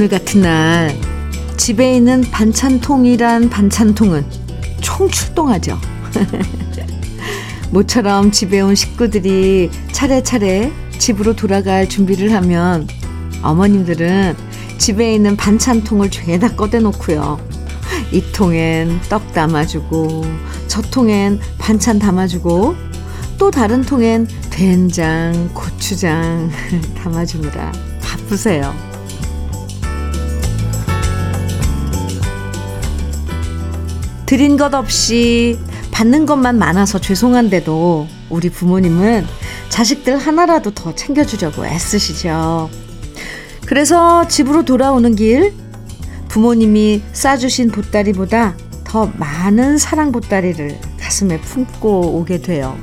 오늘 같은 날 집에 있는 반찬통이란 반찬통은 총출동하죠. 모처럼 집에 온 식구들이 차례차례 집으로 돌아갈 준비를 하면 어머님들은 집에 있는 반찬통을 죄다 꺼대놓고요. 이 통엔 떡 담아주고 저 통엔 반찬 담아주고 또 다른 통엔 된장, 고추장 담아주느라 바쁘세요. 드린 것 없이 받는 것만 많아서 죄송한데도 우리 부모님은 자식들 하나라도 더 챙겨주려고 애쓰시죠. 그래서 집으로 돌아오는 길 부모님이 싸주신 보따리보다 더 많은 사랑 보따리를 가슴에 품고 오게 돼요.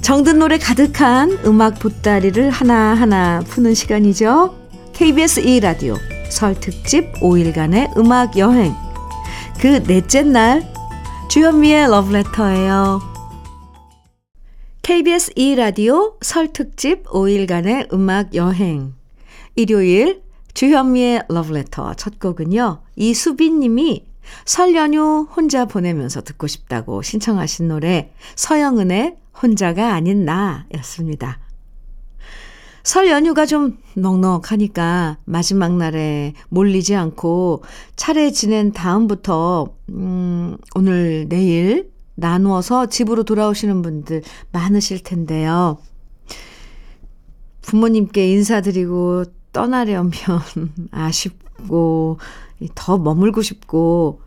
정든 노래 가득한 음악 보따리를 하나하나 푸는 시간이죠. KBS 2라디오 설 특집 5일간의 음악 여행. 그 넷째 날 주현미의 러브레터예요. KBS 2라디오 설 특집 5일간의 음악 여행. 일요일 주현미의 러브레터 첫 곡은요. 이수빈 님이 설 연휴 혼자 보내면서 듣고 싶다고 신청하신 노래 서영은의 혼자가 아닌 나였습니다. 설 연휴가 좀 넉넉하니까 마지막 날에 몰리지 않고 차례 지낸 다음부터 음, 오늘 내일 나누어서 집으로 돌아오시는 분들 많으실 텐데요. 부모님께 인사드리고 떠나려면 아쉽고 더 머물고 싶고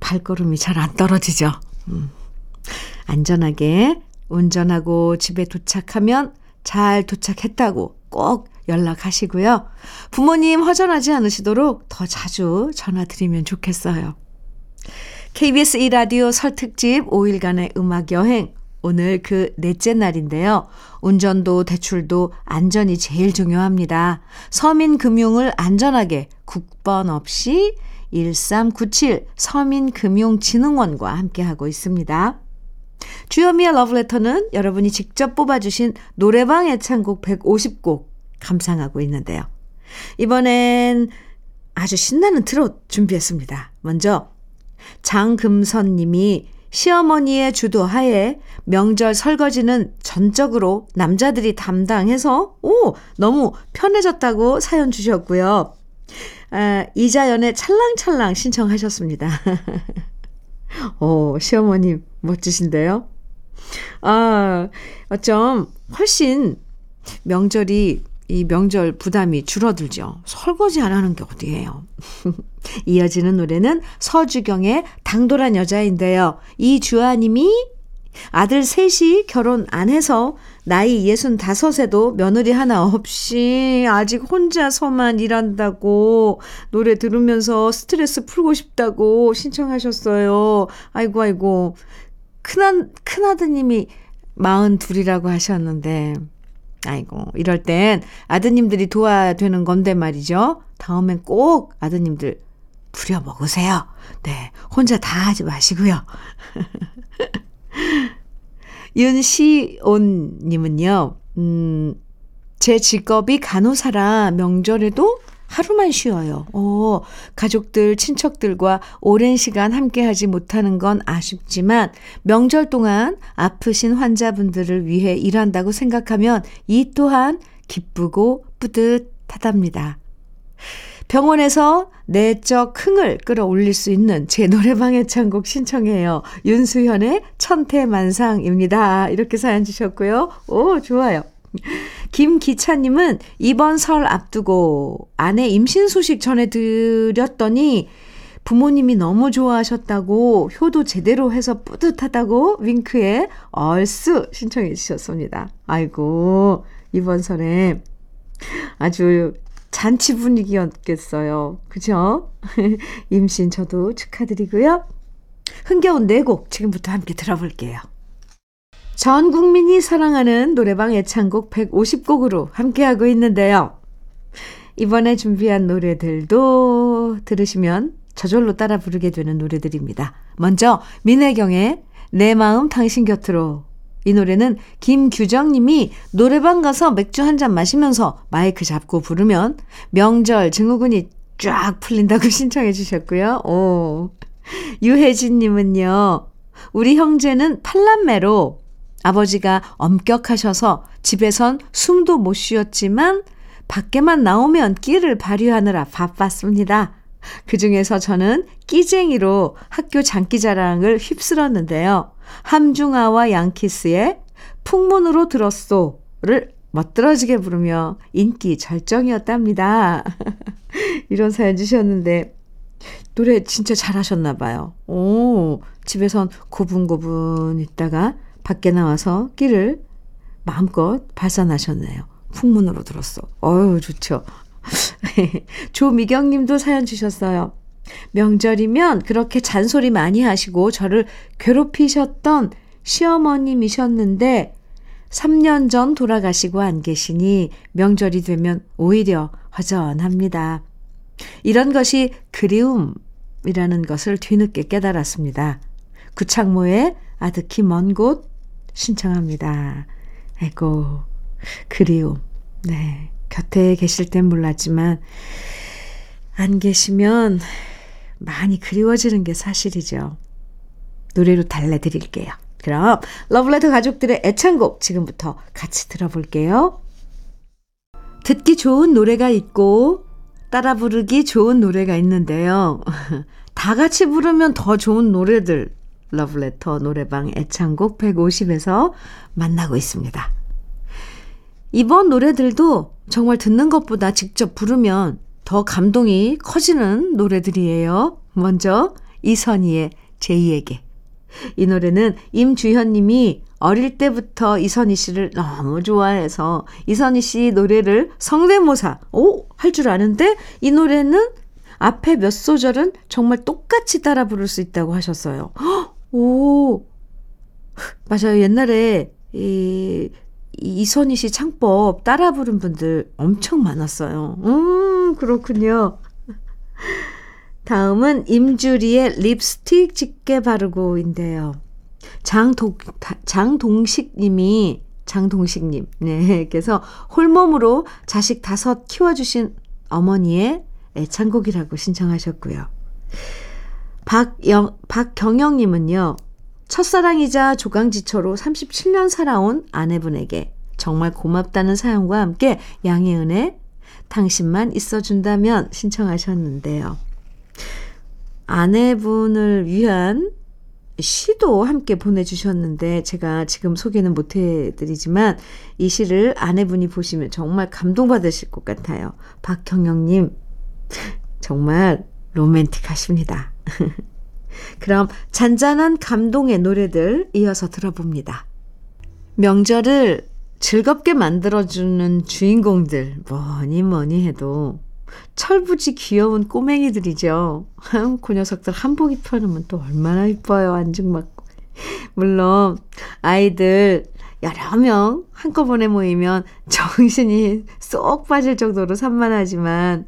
발걸음이 잘 안 떨어지죠. 음. 안전하게 운전하고 집에 도착하면 잘 도착했다고 꼭 연락하시고요. 부모님 허전하지 않으시도록 더 자주 전화 드리면 좋겠어요. KBS 2라디오 설 특집 5일간의 음악 여행. 오늘 그 넷째 날인데요. 운전도 대출도 안전이 제일 중요합니다. 서민금융을 안전하게 국번 없이 1397 서민금융진흥원과 함께하고 있습니다. 주요미의 러브레터는 여러분이 직접 뽑아주신 노래방 애창곡 150곡 감상하고 있는데요. 이번엔 아주 신나는 트롯 준비했습니다. 먼저 장금선 님이 시어머니의 주도 하에 명절 설거지는 전적으로 남자들이 담당해서 오 너무 편해졌다고 사연 주셨고요. 아, 이자연의 찰랑찰랑 신청하셨습니다. 오, 시어머님 멋지신데요? 아, 어쩜 훨씬 명절이 이 명절 부담이 줄어들죠. 설거지 안 하는 게 어디예요. 이어지는 노래는 서주경의 당돌한 여자인데요. 이주아님이 아들 셋이 결혼 안 해서 나이 65에도 며느리 하나 없이 아직 혼자서만 일한다고 노래 들으면서 스트레스 풀고 싶다고 신청하셨어요. 아이고, 아이고. 큰아, 큰아드님이 42이라고 하셨는데, 아이고, 이럴 땐 아드님들이 도와야 되는 건데 말이죠. 다음엔 꼭 아드님들 부려 먹으세요. 네. 혼자 다 하지 마시고요. 윤시온님은요, 음, 제 직업이 간호사라 명절에도 하루만 쉬어요. 오, 가족들, 친척들과 오랜 시간 함께 하지 못하는 건 아쉽지만 명절 동안 아프신 환자분들을 위해 일한다고 생각하면 이 또한 기쁘고 뿌듯하답니다. 병원에서 내적 흥을 끌어올릴 수 있는 제 노래방의 창곡 신청해요. 윤수현의 천태만상입니다. 이렇게 사연 주셨고요. 오, 좋아요. 김기차님은 이번 설 앞두고 아내 임신 소식 전해드렸더니 부모님이 너무 좋아하셨다고 효도 제대로 해서 뿌듯하다고 윙크에 얼쑤 신청해 주셨습니다. 아이고 이번 설에 아주 잔치 분위기였겠어요. 그죠? 임신 저도 축하드리고요. 흥겨운 네곡 지금부터 함께 들어볼게요. 전 국민이 사랑하는 노래방 애창곡 150곡으로 함께하고 있는데요. 이번에 준비한 노래들도 들으시면 저절로 따라 부르게 되는 노래들입니다. 먼저 민혜경의 내 마음 당신 곁으로 이 노래는 김규정 님이 노래방 가서 맥주 한 잔 마시면서 마이크 잡고 부르면 명절 증후군이 쫙 풀린다고 신청해 주셨고요. 오. 유혜진 님은요. 우리 형제는 팔남매로 아버지가 엄격하셔서 집에선 숨도 못 쉬었지만 밖에만 나오면 끼를 발휘하느라 바빴습니다. 그 중에서 저는 끼쟁이로 학교 장기자랑을 휩쓸었는데요. 함중아와 양키스의 풍문으로 들었소를 멋들어지게 부르며 인기 절정이었답니다. 이런 사연 주셨는데, 노래 진짜 잘하셨나 봐요. 오, 집에선 고분고분 있다가 밖에 나와서 끼를 마음껏 발산하셨네요. 풍문으로 들었어. 어유 좋죠. 조미경 님도 사연 주셨어요. 명절이면 그렇게 잔소리 많이 하시고 저를 괴롭히셨던 시어머님이셨는데 3년 전 돌아가시고 안 계시니 명절이 되면 오히려 허전합니다. 이런 것이 그리움이라는 것을 뒤늦게 깨달았습니다. 구창모의 아득히 먼 곳 신청합니다. 아이고, 그리움. 네. 곁에 계실 땐 몰랐지만, 안 계시면 많이 그리워지는 게 사실이죠. 노래로 달래드릴게요. 그럼 러블레터 가족들의 애창곡 지금부터 같이 들어볼게요. 듣기 좋은 노래가 있고 따라 부르기 좋은 노래가 있는데요. 다 같이 부르면 더 좋은 노래들 러블레터 노래방 애창곡 150에서 만나고 있습니다. 이번 노래들도 정말 듣는 것보다 직접 부르면 더 감동이 커지는 노래들이에요. 먼저 이선희의 제2에게. 이 노래는 임주현 님이 어릴 때부터 이선희 씨를 너무 좋아해서 이선희 씨 노래를 성대모사, 오! 할 줄 아는데 이 노래는 앞에 몇 소절은 정말 똑같이 따라 부를 수 있다고 하셨어요. 오! 맞아요. 옛날에 이 이선희 씨 창법 따라 부른 분들 엄청 많았어요. 음, 그렇군요. 다음은 임주리의 립스틱 짙게 바르고인데요. 장동, 장동식 님이, 장동식 님, 네, 그래서 홀몸으로 자식 다섯 키워주신 어머니의 애창곡이라고 신청하셨고요. 박영, 박경영 님은요, 첫사랑이자 조강지처로 37년 살아온 아내분에게 정말 고맙다는 사연과 함께 양혜은의 당신만 있어준다면 신청하셨는데요. 아내분을 위한 시도 함께 보내주셨는데 제가 지금 소개는 못해드리지만 이 시를 아내분이 보시면 정말 감동받으실 것 같아요. 박경영님 정말 로맨틱하십니다. 그럼 잔잔한 감동의 노래들 이어서 들어봅니다. 명절을 즐겁게 만들어주는 주인공들, 뭐니 뭐니 해도 철부지 귀여운 꼬맹이들이죠. 그 녀석들 한복 입혀놓으면 또 얼마나 이뻐요, 안중맞고. 물론, 아이들 여러 명 한꺼번에 모이면 정신이 쏙 빠질 정도로 산만하지만,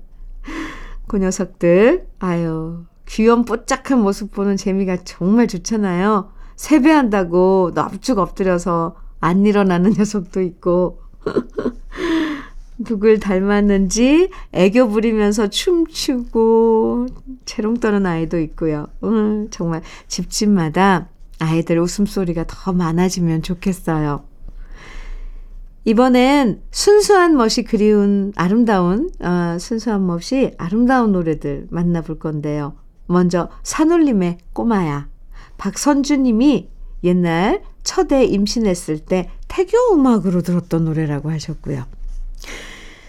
그 녀석들, 아유, 귀염 뽀짝한 모습 보는 재미가 정말 좋잖아요. 세배한다고 넙죽 엎드려서 안 일어나는 녀석도 있고. 누굴 닮았는지 애교 부리면서 춤추고 재롱 떠는 아이도 있고요. 음, 정말 집집마다 아이들 웃음소리가 더 많아지면 좋겠어요. 이번엔 순수한 멋이 그리운 아름다운 어, 순수한 멋이 아름다운 노래들 만나볼 건데요. 먼저 산울림의 꼬마야. 박선주님이 옛날 첫애 임신했을 때 태교 음악으로 들었던 노래라고 하셨고요.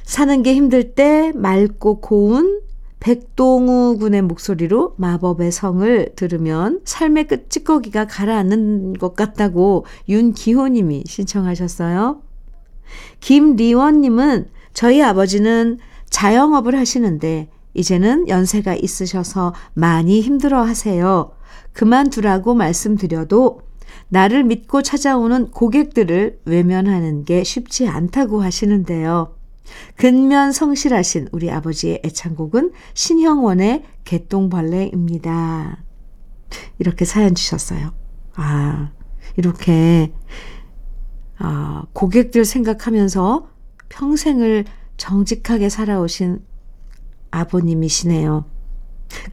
사는 게 힘들 때 맑고 고운 백동우 군의 목소리로 마법의 성을 들으면 삶의 끝 찌꺼기가 가라앉는 것 같다고 윤기호님이 신청하셨어요. 김리원님은 저희 아버지는 자영업을 하시는데 이제는 연세가 있으셔서 많이 힘들어 하세요. 그만두라고 말씀드려도 나를 믿고 찾아오는 고객들을 외면하는 게 쉽지 않다고 하시는데요. 근면 성실하신 우리 아버지의 애창곡은 신형원의 개똥벌레입니다. 이렇게 사연 주셨어요. 아, 이렇게 아, 고객들 생각하면서 평생을 정직하게 살아오신 아버님이시네요.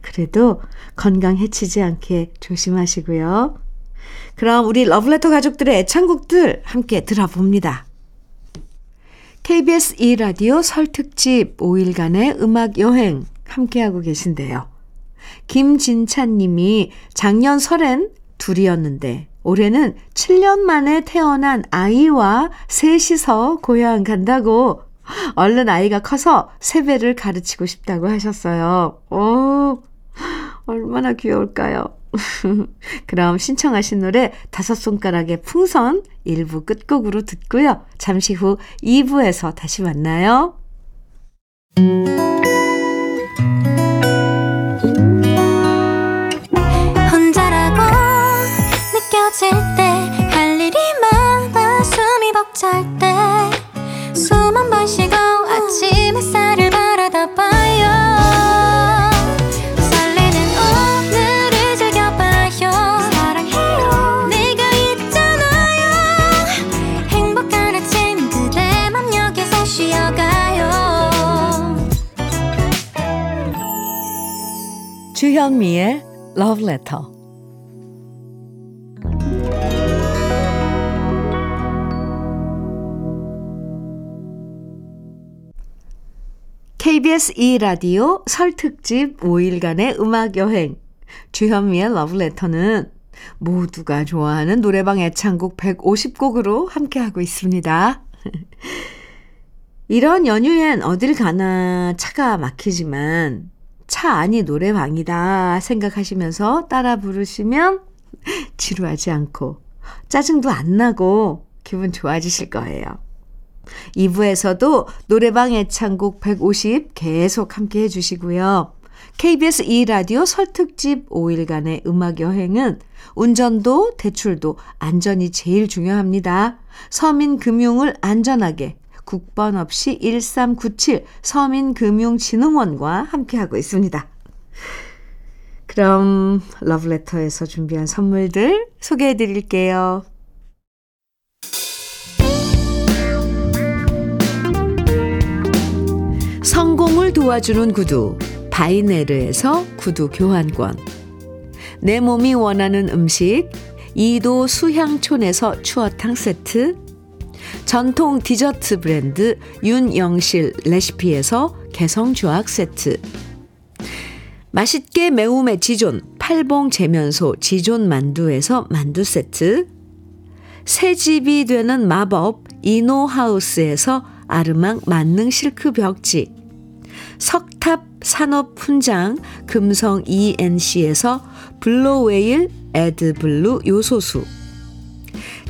그래도 건강 해치지 않게 조심하시고요. 그럼 우리 러브레터 가족들의 애창곡들 함께 들어봅니다. KBS 2라디오 설특집 5일간의 음악 여행 함께하고 계신데요. 김진찬 님이 작년 설엔 둘이었는데 올해는 7년 만에 태어난 아이와 셋이서 고향 간다고 얼른 아이가 커서 세배를 가르치고 싶다고 하셨어요. 오, 얼마나 귀여울까요? 그럼 신청하신 노래 다섯 손가락의 풍선 1부 끝곡으로 듣고요. 잠시 후 2부에서 다시 만나요. 혼자라고 느껴질 때 할 일이 많아 숨이 벅찰 때 주현미의 Love Letter. KBS 2라디오 설 특집 5일간의 음악 여행 주현미의 Love Letter는 모두가 좋아하는 노래방 애창곡 150곡으로 함께하고 있습니다. 이런 연휴엔 어딜 가나 차가 막히지만 차 안이 노래방이다 생각하시면서 따라 부르시면 지루하지 않고 짜증도 안 나고 기분 좋아지실 거예요. 2부에서도 노래방 애창곡 150 계속 함께 해주시고요. KBS 2라디오 설특집 5일간의 음악여행은 운전도 대출도 안전이 제일 중요합니다. 서민금융을 안전하게 국번 없이 1397 서민금융진흥원과 함께하고 있습니다. 그럼 러브레터에서 준비한 선물들 소개해 드릴게요. 성공을 도와주는 구두 바이네르에서 구두 교환권 내 몸이 원하는 음식 이도 수향촌에서 추어탕 세트 전통 디저트 브랜드 윤영실 레시피에서 개성주악 세트. 맛있게 매움의 지존 팔봉 재면소 지존 만두에서 만두 세트. 새 집이 되는 마법 이노하우스에서 아르망 만능 실크 벽지. 석탑 산업 훈장 금성 ENC에서 블로웨일 에드블루 요소수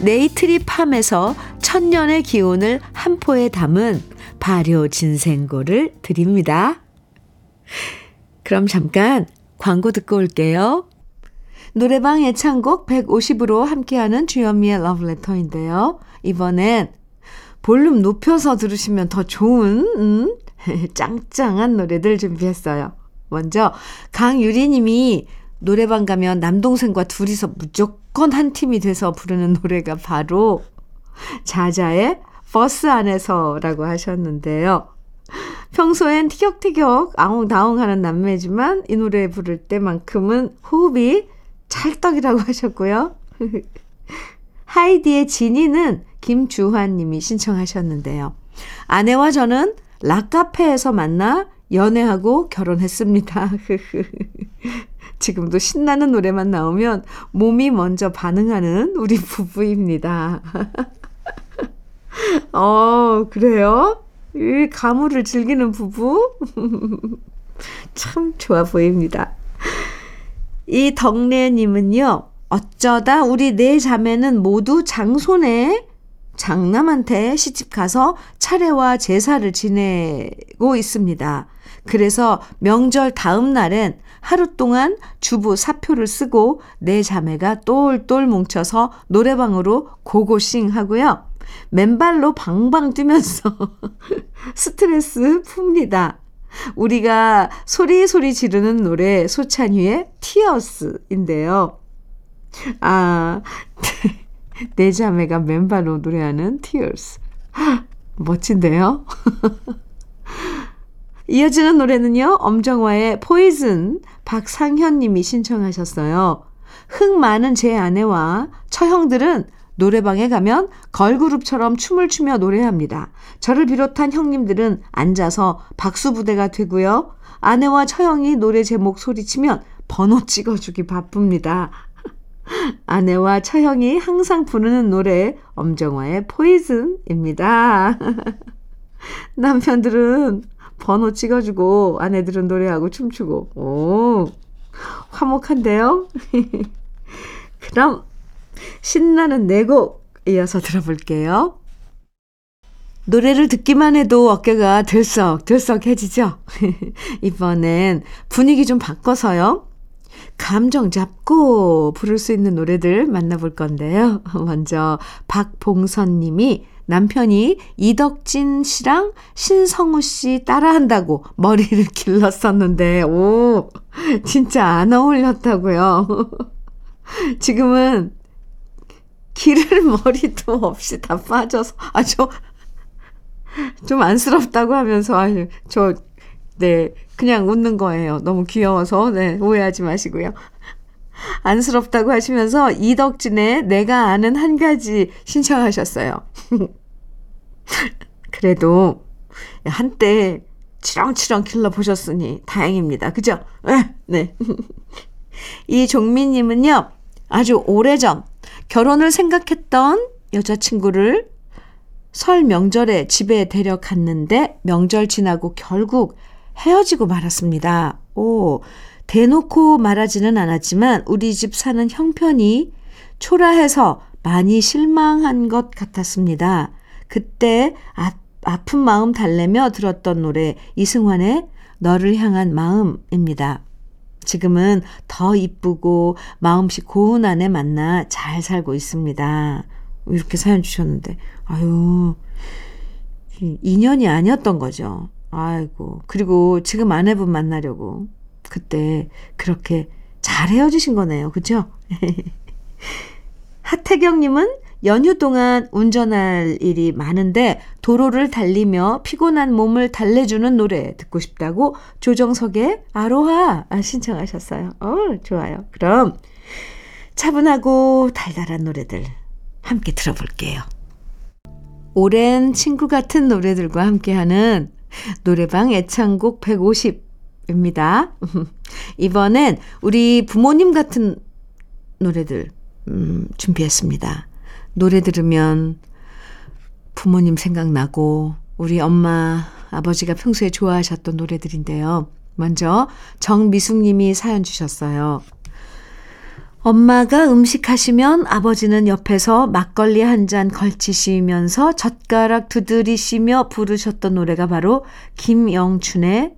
네이트리팜에서 천년의 기운을 한 포에 담은 발효 진생고를 드립니다. 그럼 잠깐 광고 듣고 올게요. 노래방 애창곡 150으로 함께하는 주현미의 러브레터인데요. 이번엔 볼륨 높여서 들으시면 더 좋은 음, 짱짱한 노래들 준비했어요. 먼저 강유리 님이 노래방 가면 남동생과 둘이서 무조건 한 팀이 돼서 부르는 노래가 바로 자자의 버스 안에서라고 하셨는데요. 평소엔 티격태격 아웅다웅 하는 남매지만 이 노래 부를 때만큼은 호흡이 찰떡이라고 하셨고요. 하이디의 진이는 김주환 님이 신청하셨는데요. 아내와 저는 락카페에서 만나 연애하고 결혼했습니다. 지금도 신나는 노래만 나오면 몸이 먼저 반응하는 우리 부부입니다. 어, 그래요? 이 가물을 즐기는 부부? 참 좋아 보입니다. 이 덕래님은요, 어쩌다 우리 네 자매는 모두 장손에 장남한테 시집 가서 차례와 제사를 지내고 있습니다. 그래서 명절 다음 날엔 하루 동안 주부 사표를 쓰고 네 자매가 똘똘 뭉쳐서 노래방으로 고고싱 하고요. 맨발로 방방 뛰면서 스트레스 풉니다. 우리가 소리소리 지르는 노래 소찬휘의 티어스인데요. 아, 네 자매가 맨발로 노래하는 Tears. 멋진데요? 이어지는 노래는요, 엄정화의 포이즌 박상현 님이 신청하셨어요. 흥 많은 제 아내와 처형들은 노래방에 가면 걸그룹처럼 춤을 추며 노래합니다. 저를 비롯한 형님들은 앉아서 박수부대가 되고요. 아내와 처형이 노래 제목 소리치면 번호 찍어주기 바쁩니다. 아내와 처형이 항상 부르는 노래 엄정화의 포이즌입니다. 남편들은 번호 찍어주고 아내들은 노래하고 춤추고 오 화목한데요. 그럼 신나는 네곡 이어서 들어볼게요. 노래를 듣기만 해도 어깨가 들썩들썩해지죠? 이번엔 분위기 좀 바꿔서요. 감정 잡고 부를 수 있는 노래들 만나볼 건데요. 먼저 박봉선 님이 남편이 이덕진 씨랑 신성우 씨 따라한다고 머리를 길렀었는데, 오, 진짜 안 어울렸다고요. 지금은 기를 머리도 없이 다 빠져서, 아, 저, 좀 안쓰럽다고 하면서, 아유, 저, 네, 그냥 웃는 거예요. 너무 귀여워서, 네, 오해하지 마시고요. 안쓰럽다고 하시면서 이덕진의 내가 아는 한 가지 신청하셨어요. 그래도 한때 치렁치렁 길러 보셨으니 다행입니다. 그죠? 네. 네. 이 종민님은요, 아주 오래전 결혼을 생각했던 여자친구를 설 명절에 집에 데려갔는데 명절 지나고 결국 헤어지고 말았습니다. 오, 대놓고 말하지는 않았지만 우리 집 사는 형편이 초라해서 많이 실망한 것 같았습니다. 그때 아, 아픈 마음 달래며 들었던 노래 이승환의 너를 향한 마음입니다. 지금은 더 이쁘고 마음씨 고운 아내 만나 잘 살고 있습니다. 이렇게 사연 주셨는데, 아유, 인연이 아니었던 거죠. 아이고. 그리고 지금 아내분 만나려고 그때 그렇게 잘 헤어지신 거네요. 그죠? 하태경님은 연휴 동안 운전할 일이 많은데 도로를 달리며 피곤한 몸을 달래주는 노래 듣고 싶다고 조정석의 아로하 신청하셨어요. 어, 좋아요. 그럼 차분하고 달달한 노래들 함께 들어볼게요. 오랜 친구 같은 노래들과 함께하는 노래방 애창곡 150 입니다. 이번엔 우리 부모님 같은 노래들 음, 준비했습니다. 노래 들으면 부모님 생각나고 우리 엄마, 아버지가 평소에 좋아하셨던 노래들인데요. 먼저 정미숙 님이 사연 주셨어요. 엄마가 음식 하시면 아버지는 옆에서 막걸리 한 잔 걸치시면서 젓가락 두드리시며 부르셨던 노래가 바로 김영춘의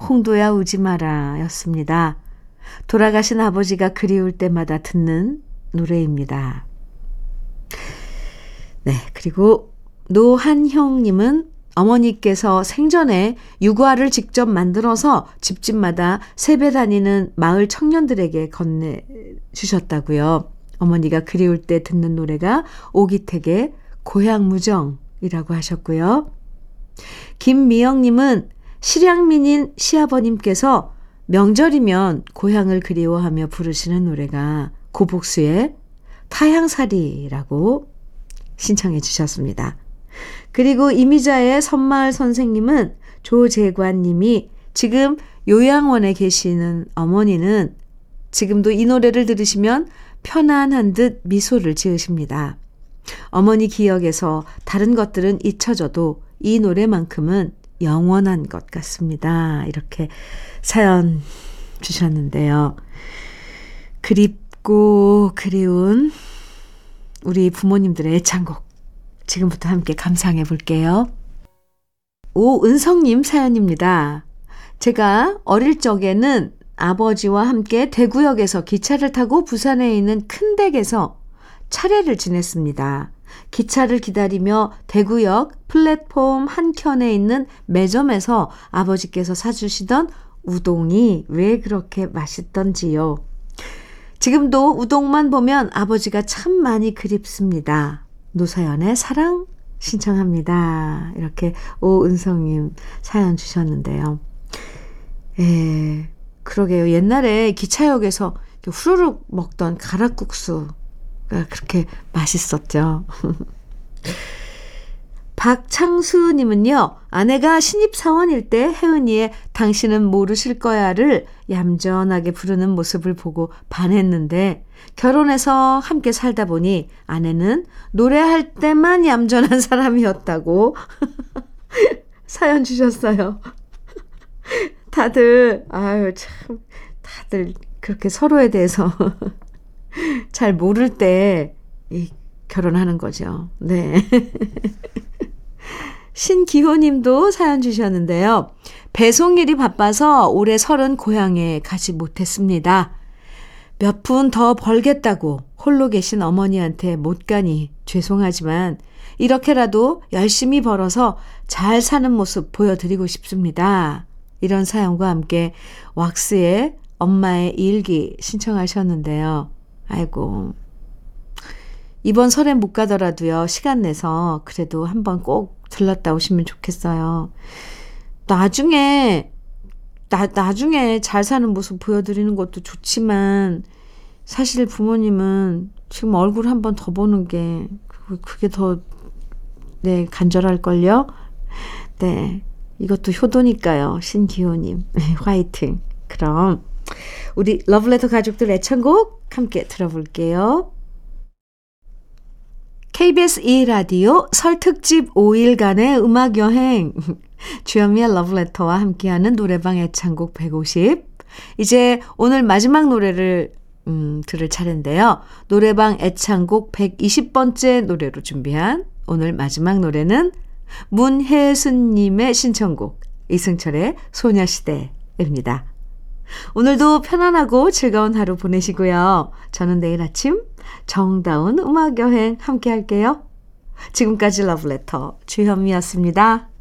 홍도야 우지 마라 였습니다. 돌아가신 아버지가 그리울 때마다 듣는 노래입니다. 네, 그리고 노한형님은 어머니께서 생전에 유과를 직접 만들어서 집집마다 세배 다니는 마을 청년들에게 건네주셨다고요. 어머니가 그리울 때 듣는 노래가 오기택의 고향무정이라고 하셨고요. 김미영님은 실향민인 시아버님께서 명절이면 고향을 그리워하며 부르시는 노래가 고복수의 타향살이라고 신청해 주셨습니다. 그리고 이미자의 선마을 선생님은 조재관 님이 지금 요양원에 계시는 어머니는 지금도 이 노래를 들으시면 편안한 듯 미소를 지으십니다. 어머니 기억에서 다른 것들은 잊혀져도 이 노래만큼은 영원한 것 같습니다. 이렇게 사연 주셨는데요. 그립고 그리운 우리 부모님들의 애창곡 지금부터 함께 감상해 볼게요. 오은성님 사연입니다. 제가 어릴 적에는 아버지와 함께 대구역에서 기차를 타고 부산에 있는 큰 댁에서 차례를 지냈습니다. 기차를 기다리며 대구역 플랫폼 한켠에 있는 매점에서 아버지께서 사주시던 우동이 왜 그렇게 맛있던지요. 지금도 우동만 보면 아버지가 참 많이 그립습니다. 노사연의 사랑 신청합니다. 이렇게 오은성님 사연 주셨는데요. 예, 그러게요. 옛날에 기차역에서 후루룩 먹던 가락국수가 그렇게 맛있었죠. 박창수님은요, 아내가 신입사원일 때 혜은이의 당신은 모르실 거야를 얌전하게 부르는 모습을 보고 반했는데, 결혼해서 함께 살다 보니 아내는 노래할 때만 얌전한 사람이었다고 사연 주셨어요. 다들, 아유, 참, 다들 그렇게 서로에 대해서 잘 모를 때 이, 결혼하는 거죠. 네. 신기호 님도 사연 주셨는데요. 배송일이 바빠서 올해 설은 고향에 가지 못했습니다. 몇 푼 더 벌겠다고 홀로 계신 어머니한테 못 가니 죄송하지만 이렇게라도 열심히 벌어서 잘 사는 모습 보여드리고 싶습니다. 이런 사연과 함께 왁스의 엄마의 일기 신청하셨는데요. 아이고. 이번 설엔 못 가더라도요, 시간 내서 그래도 한번 꼭 들렀다 오시면 좋겠어요. 나중에, 나, 나중에 잘 사는 모습 보여드리는 것도 좋지만, 사실 부모님은 지금 얼굴 한 번 더 보는 게, 그게 더, 네, 간절할걸요? 네. 이것도 효도니까요. 신기호님. 화이팅. 그럼, 우리 러블레터 가족들 애창곡 함께 들어볼게요. KBS 2라디오 설 특집 5일간의 음악여행 주현미의 러브레터와 함께하는 노래방 애창곡 150 이제 오늘 마지막 노래를 음, 들을 차례인데요. 노래방 애창곡 120번째 노래로 준비한 오늘 마지막 노래는 문혜순님의 신청곡 이승철의 소녀시대입니다. 오늘도 편안하고 즐거운 하루 보내시고요. 저는 내일 아침 정다운 음악여행 함께 할게요. 지금까지 러브레터 주현미였습니다.